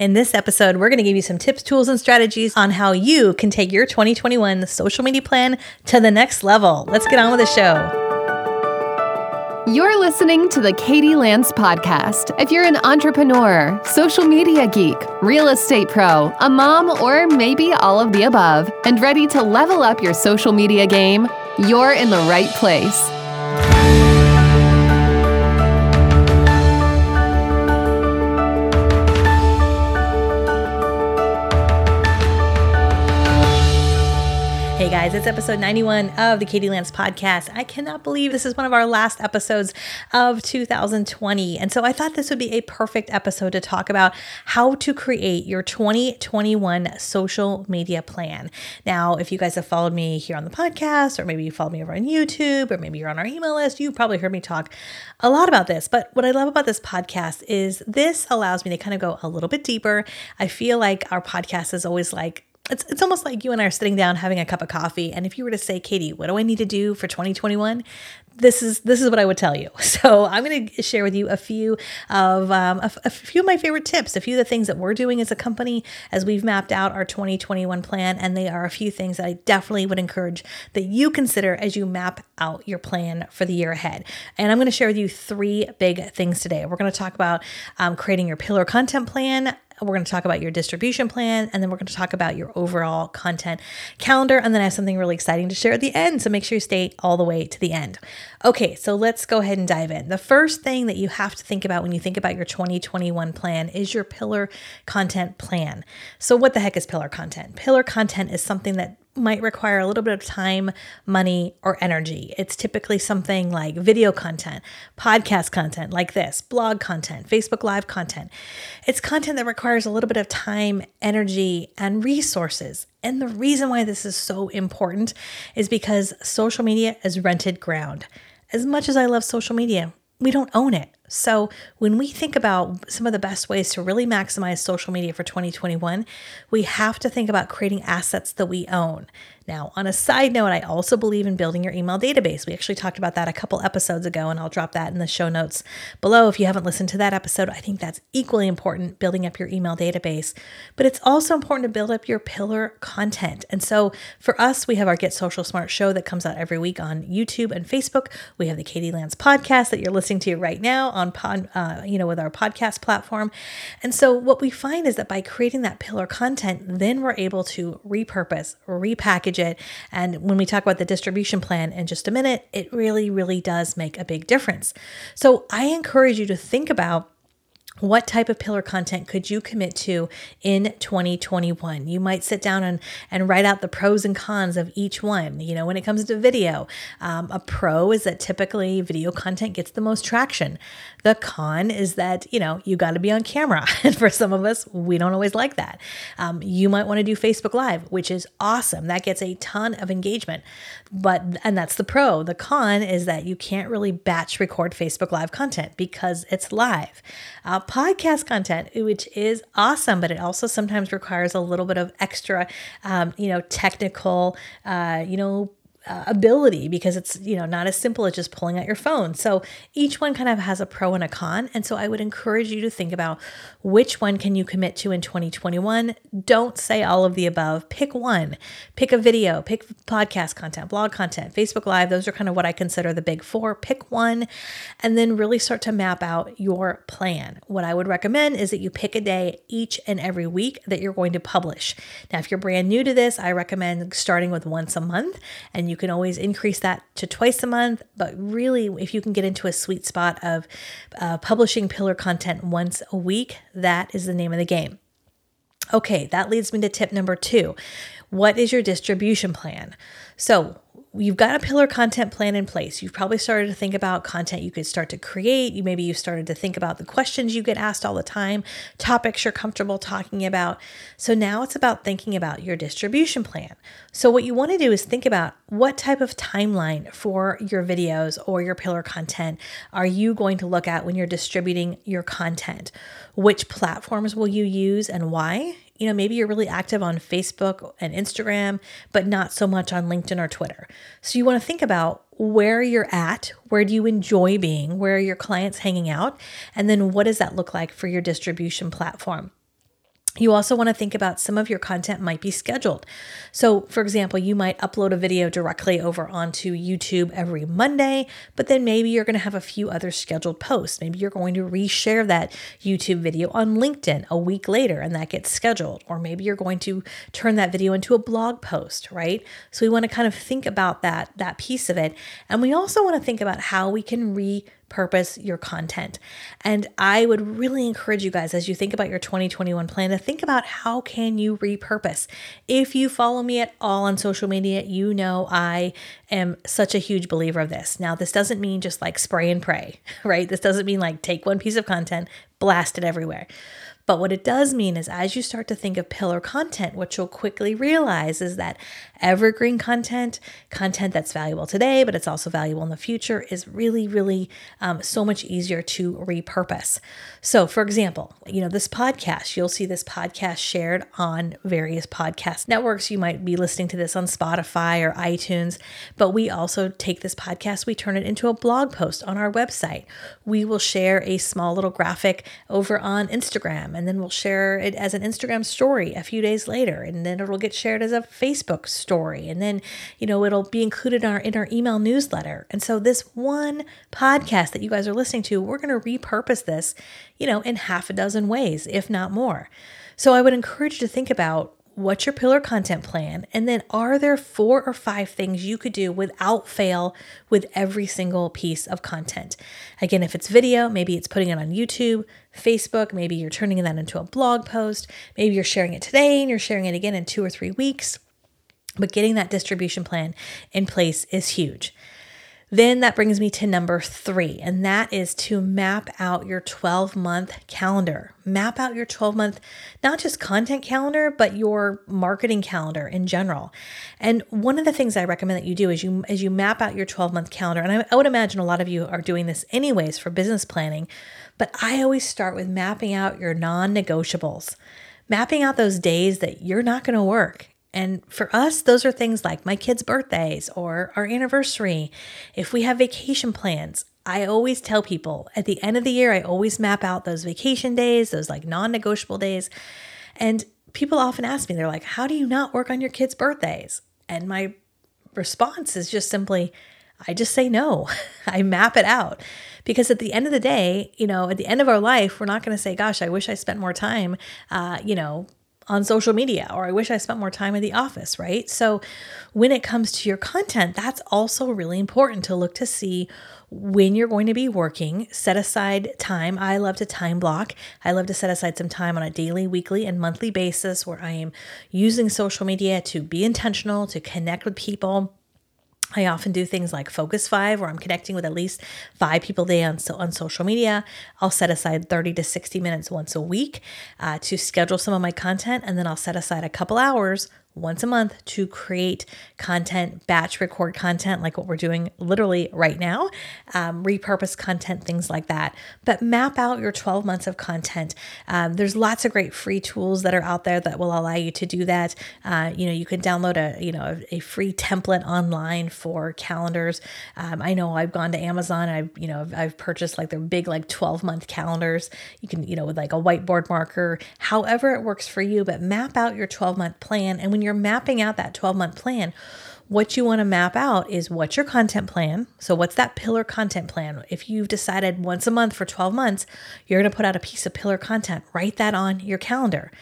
In this episode, we're going to give you some tips, tools, and strategies on how you can take your 2021 social media plan to the next level. Let's get on with the show. You're listening to the Katie Lance Podcast. If you're an entrepreneur, social media geek, real estate pro, a mom, or maybe all of the above, and ready to level up your social media game, you're in the right place. Guys, it's episode 91 of the Katie Lance podcast. I cannot believe this is one of our last episodes of 2020. And so I thought this would be a perfect episode to talk about how to create your 2021 social media plan. Now, if you guys have followed me here on the podcast, or maybe you followed me over on YouTube, or maybe you're on our email list, you've probably heard me talk a lot about this. But what I love about this podcast is this allows me to kind of go a little bit deeper. I feel like our podcast is always like, it's, it's almost like you and I are sitting down having a cup of coffee. And if you were to say, Katie, what do I need to do for 2021? This is this is what I would tell you. So I'm going to share with you a few of um, a, few of my favorite tips, a few of the things that we're doing as a company as we've mapped out our 2021 plan, and they are a few things that I definitely would encourage that you consider as you map out your plan for the year ahead. And I'm going to share with you three big things today. We're going to talk about um, creating your pillar content plan, we're going to talk about your distribution plan, and then we're going to talk about your overall content calendar. And then I have something really exciting to share at the end. So make sure you stay all the way to the end. Okay, so let's go ahead and dive in. The first thing that you have to think about when you think about your 2021 plan is your pillar content plan. So, what the heck is pillar content? Pillar content is something that might require a little bit of time, money, or energy. It's typically something like video content, podcast content like this, blog content, Facebook Live content. It's content that requires a little bit of time, energy, and resources. And the reason why this is so important is because social media is rented ground. As much as I love social media, we don't own it. So, when we think about some of the best ways to really maximize social media for 2021, we have to think about creating assets that we own. Now, on a side note, I also believe in building your email database. We actually talked about that a couple episodes ago, and I'll drop that in the show notes below. If you haven't listened to that episode, I think that's equally important building up your email database. But it's also important to build up your pillar content. And so for us, we have our Get Social Smart show that comes out every week on YouTube and Facebook. We have the Katie Lance podcast that you're listening to right now on pod, uh, you know, with our podcast platform. And so what we find is that by creating that pillar content, then we're able to repurpose, repackage it. And when we talk about the distribution plan in just a minute, it really, really does make a big difference. So I encourage you to think about what type of pillar content could you commit to in 2021 you might sit down and, and write out the pros and cons of each one. You know when it comes to video um, a pro is that typically video content gets the most traction. The con is that you know you got to be on camera. And for some of us we don't always like that. Um, you might want to do facebook live which is awesome. That gets a ton of engagement. But and that's the pro. The con is that you can't really batch record facebook live content because it's live. Uh, podcast content, which is awesome, but it also sometimes requires a little bit of extra, um, you know, technical, uh, you know, uh, ability because it's you know not as simple as just pulling out your phone so each one kind of has a pro and a con and so i would encourage you to think about which one can you commit to in 2021? Don't say all of the above. Pick one. Pick a video, pick podcast content, blog content, Facebook Live. Those are kind of what I consider the big four. Pick one and then really start to map out your plan. What I would recommend is that you pick a day each and every week that you're going to publish. Now, if you're brand new to this, I recommend starting with once a month you can always increase that to twice a month. But really, if you can get into a sweet spot of uh, publishing pillar content once a week, that is the name of the game. Okay, that leads me to tip number two. What is your distribution plan? So, you've got a pillar content plan in place. You've probably started to think about content you could start to create. You maybe you've started to think about the questions you get asked all the time, topics you're comfortable talking about. So now it's about thinking about your distribution plan. So what you want to do is think about what type of timeline for your videos or your pillar content are you going to look at when you're distributing your content? Which platforms will you use and why? You know, maybe you're really active on Facebook and Instagram, but not so much on LinkedIn or Twitter. So you want to think about where you're at, where do you enjoy being, where are your clients hanging out, and then what does that look like for your distribution platform? You also want to think about some of your content might be scheduled. So, for example, you might upload a video directly over onto YouTube every Monday, but then maybe you're going to have a few other scheduled posts. Maybe you're going to reshare that YouTube video on LinkedIn a week later and that gets scheduled. Or maybe you're going to turn that video into a blog post, right? So, we want to kind of think about that that piece of it. And we also want to think about how we can re purpose your content. And I would really encourage you guys as you think about your 2021 plan to think about how can you repurpose. If you follow me at all on social media, you know I am such a huge believer of this. Now, this doesn't mean just like spray and pray, right? This doesn't mean like take one piece of content, blast it everywhere. But what it does mean is as you start to think of pillar content, what you'll quickly realize is that evergreen content, content that's valuable today, but it's also valuable in the future, is really, really um, so much easier to repurpose. So, for example, you know, this podcast, you'll see this podcast shared on various podcast networks. You might be listening to this on Spotify or iTunes, but we also take this podcast, we turn it into a blog post on our website. We will share a small little graphic over on Instagram and then we'll share it as an Instagram story a few days later, and then it'll get shared as a Facebook story, and then you know it'll be included in our in our email newsletter. And so this one podcast that you guys are listening to, we're going to repurpose this, you know, in half a dozen ways, if not more. So I would encourage you to think about what's your pillar content plan? And then are there four or five things you could do without fail with every single piece of content? Again, if it's video, maybe it's putting it on YouTube, Facebook, maybe you're turning that into a blog post, maybe you're sharing it today and you're sharing it again in two or three weeks. But getting that distribution plan in place is huge. Then that brings me to number three, and that is to map out your 12 month calendar. Map out your 12 month, not just content calendar, but your marketing calendar in general. And one of the things I recommend that you do is you as you map out your 12 month calendar, and I, I would imagine a lot of you are doing this anyways for business planning, but I always start with mapping out your non negotiables mapping out those days that you're not going to work and for us, those are things like my kids' birthdays or our anniversary. If we have vacation plans, I always tell people at the end of the year, I always map out those vacation days, those like non negotiable days. And people often ask me, they're like, how do you not work on your kids' birthdays? And my response is just simply, I just say no. I map it out because at the end of the day, you know, at the end of our life, we're not going to say, gosh, I wish I spent more time, uh, you know, on social media, or I wish I spent more time in the office, right? So, when it comes to your content, that's also really important to look to see when you're going to be working. Set aside time. I love to time block. I love to set aside some time on a daily, weekly, and monthly basis where I am using social media to be intentional, to connect with people I often do things like Focus Five, where I'm connecting with at least five people a day on, so, on social media. I'll set aside 30 to 60 minutes once a week uh, to schedule some of my content, and then I'll set aside a couple hours once a month to create content, batch record content like what we're doing literally right now, um, repurpose content, things like that. But map out your 12 months of content. Um, there's lots of great free tools that are out there that will allow you to do that. Uh, you know, you can download a you know a, a free template online for calendars. Um, I know I've gone to Amazon. I've you know I've, I've purchased like their big like 12 month calendars. You can you know with like a whiteboard marker, however it works for you. But map out your 12 month plan, and when when you're mapping out that 12 month plan, what you want to map out is what's your content plan. So, what's that pillar content plan? If you've decided once a month for 12 months, you're going to put out a piece of pillar content, write that on your calendar.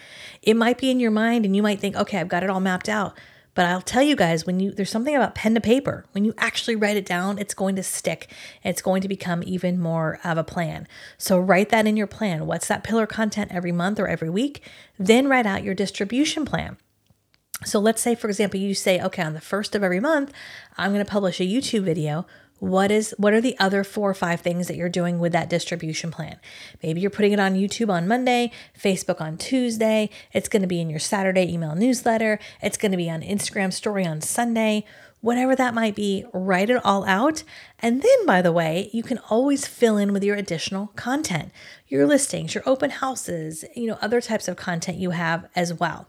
It might be in your mind and you might think, okay, I've got it all mapped out. But I'll tell you guys, when you there's something about pen to paper. When you actually write it down, it's going to stick. It's going to become even more of a plan. So write that in your plan. What's that pillar content every month or every week? Then write out your distribution plan. So let's say, for example, you say, okay, on the first of every month, I'm going to publish a YouTube video. What is what are the other four or five things that you're doing with that distribution plan? Maybe you're putting it on YouTube on Monday, Facebook on Tuesday, it's going to be in your Saturday email newsletter, it's going to be on Instagram story on Sunday, whatever that might be, write it all out. And then by the way, you can always fill in with your additional content, your listings, your open houses, you know, other types of content you have as well.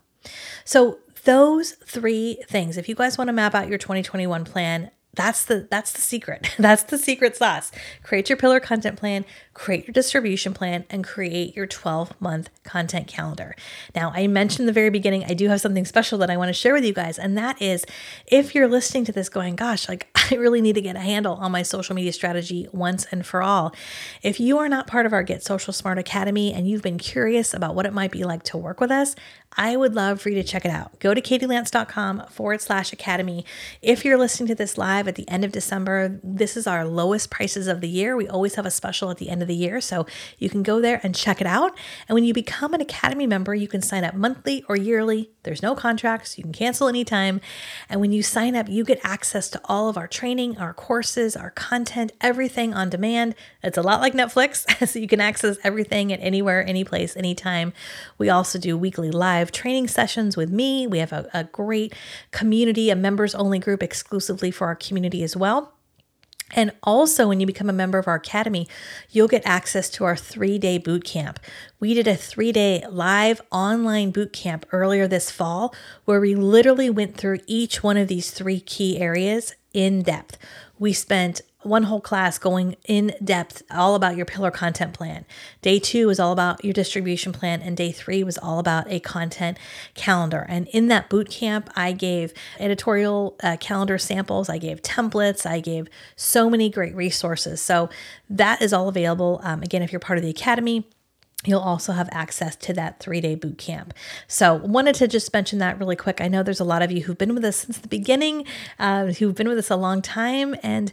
So those three things, if you guys want to map out your 2021 plan, That's the that's the secret. That's the secret sauce. Create your pillar content plan, create your distribution plan, and create your 12-month content calendar. Now, I mentioned in the very beginning, I do have something special that I want to share with you guys, and that is if you're listening to this going, gosh, like I really need to get a handle on my social media strategy once and for all. If you are not part of our Get Social Smart Academy and you've been curious about what it might be like to work with us, I would love for you to check it out. Go to katielance.com forward slash academy. If you're listening to this live at the end of December, this is our lowest prices of the year. We always have a special at the end of the year. So you can go there and check it out. And when you become an Academy member, you can sign up monthly or yearly. There's no contracts. You can cancel anytime. And when you sign up, you get access to all of our training, our courses, our content, everything on demand. It's a lot like Netflix, so you can access everything at anywhere, any place, anytime. We also do weekly live training sessions with me. We have a, a great community, a members only group exclusively for our community as well. And also, when you become a member of our academy, you'll get access to our three day boot camp. We did a three day live online boot camp earlier this fall where we literally went through each one of these three key areas in depth. We spent one whole class going in depth all about your pillar content plan. Day two was all about your distribution plan, and day three was all about a content calendar. And in that boot camp, I gave editorial uh, calendar samples, I gave templates, I gave so many great resources. So that is all available. Um, again, if you're part of the academy, You'll also have access to that three day boot camp. So, wanted to just mention that really quick. I know there's a lot of you who've been with us since the beginning, uh, who've been with us a long time, and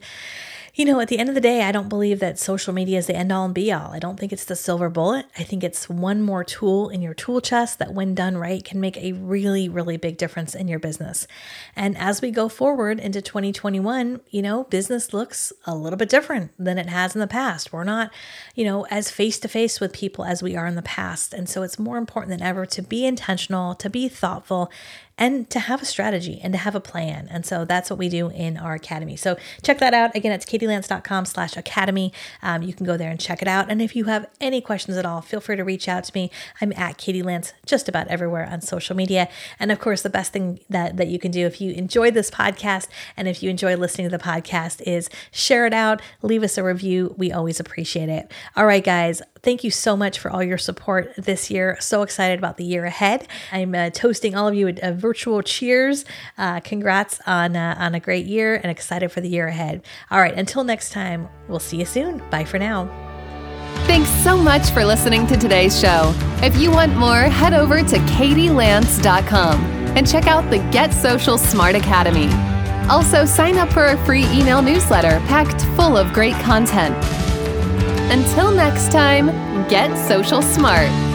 you know, at the end of the day, I don't believe that social media is the end all and be all. I don't think it's the silver bullet. I think it's one more tool in your tool chest that, when done right, can make a really, really big difference in your business. And as we go forward into 2021, you know, business looks a little bit different than it has in the past. We're not, you know, as face to face with people as we are in the past. And so it's more important than ever to be intentional, to be thoughtful, and to have a strategy and to have a plan. And so that's what we do in our academy. So check that out. Again, it's katielance.com slash academy. Um, you can go there and check it out. And if you have any questions at all, feel free to reach out to me. I'm at Katie Lance just about everywhere on social media. And of course, the best thing that, that you can do if you enjoy this podcast and if you enjoy listening to the podcast is share it out, leave us a review. We always appreciate it. All right, guys, Thank you so much for all your support this year. So excited about the year ahead. I'm uh, toasting all of you a, a virtual cheers. Uh, congrats on uh, on a great year and excited for the year ahead. All right, until next time, we'll see you soon. Bye for now. Thanks so much for listening to today's show. If you want more, head over to katielance.com and check out the Get Social Smart Academy. Also, sign up for a free email newsletter packed full of great content. Until next time, get social smart.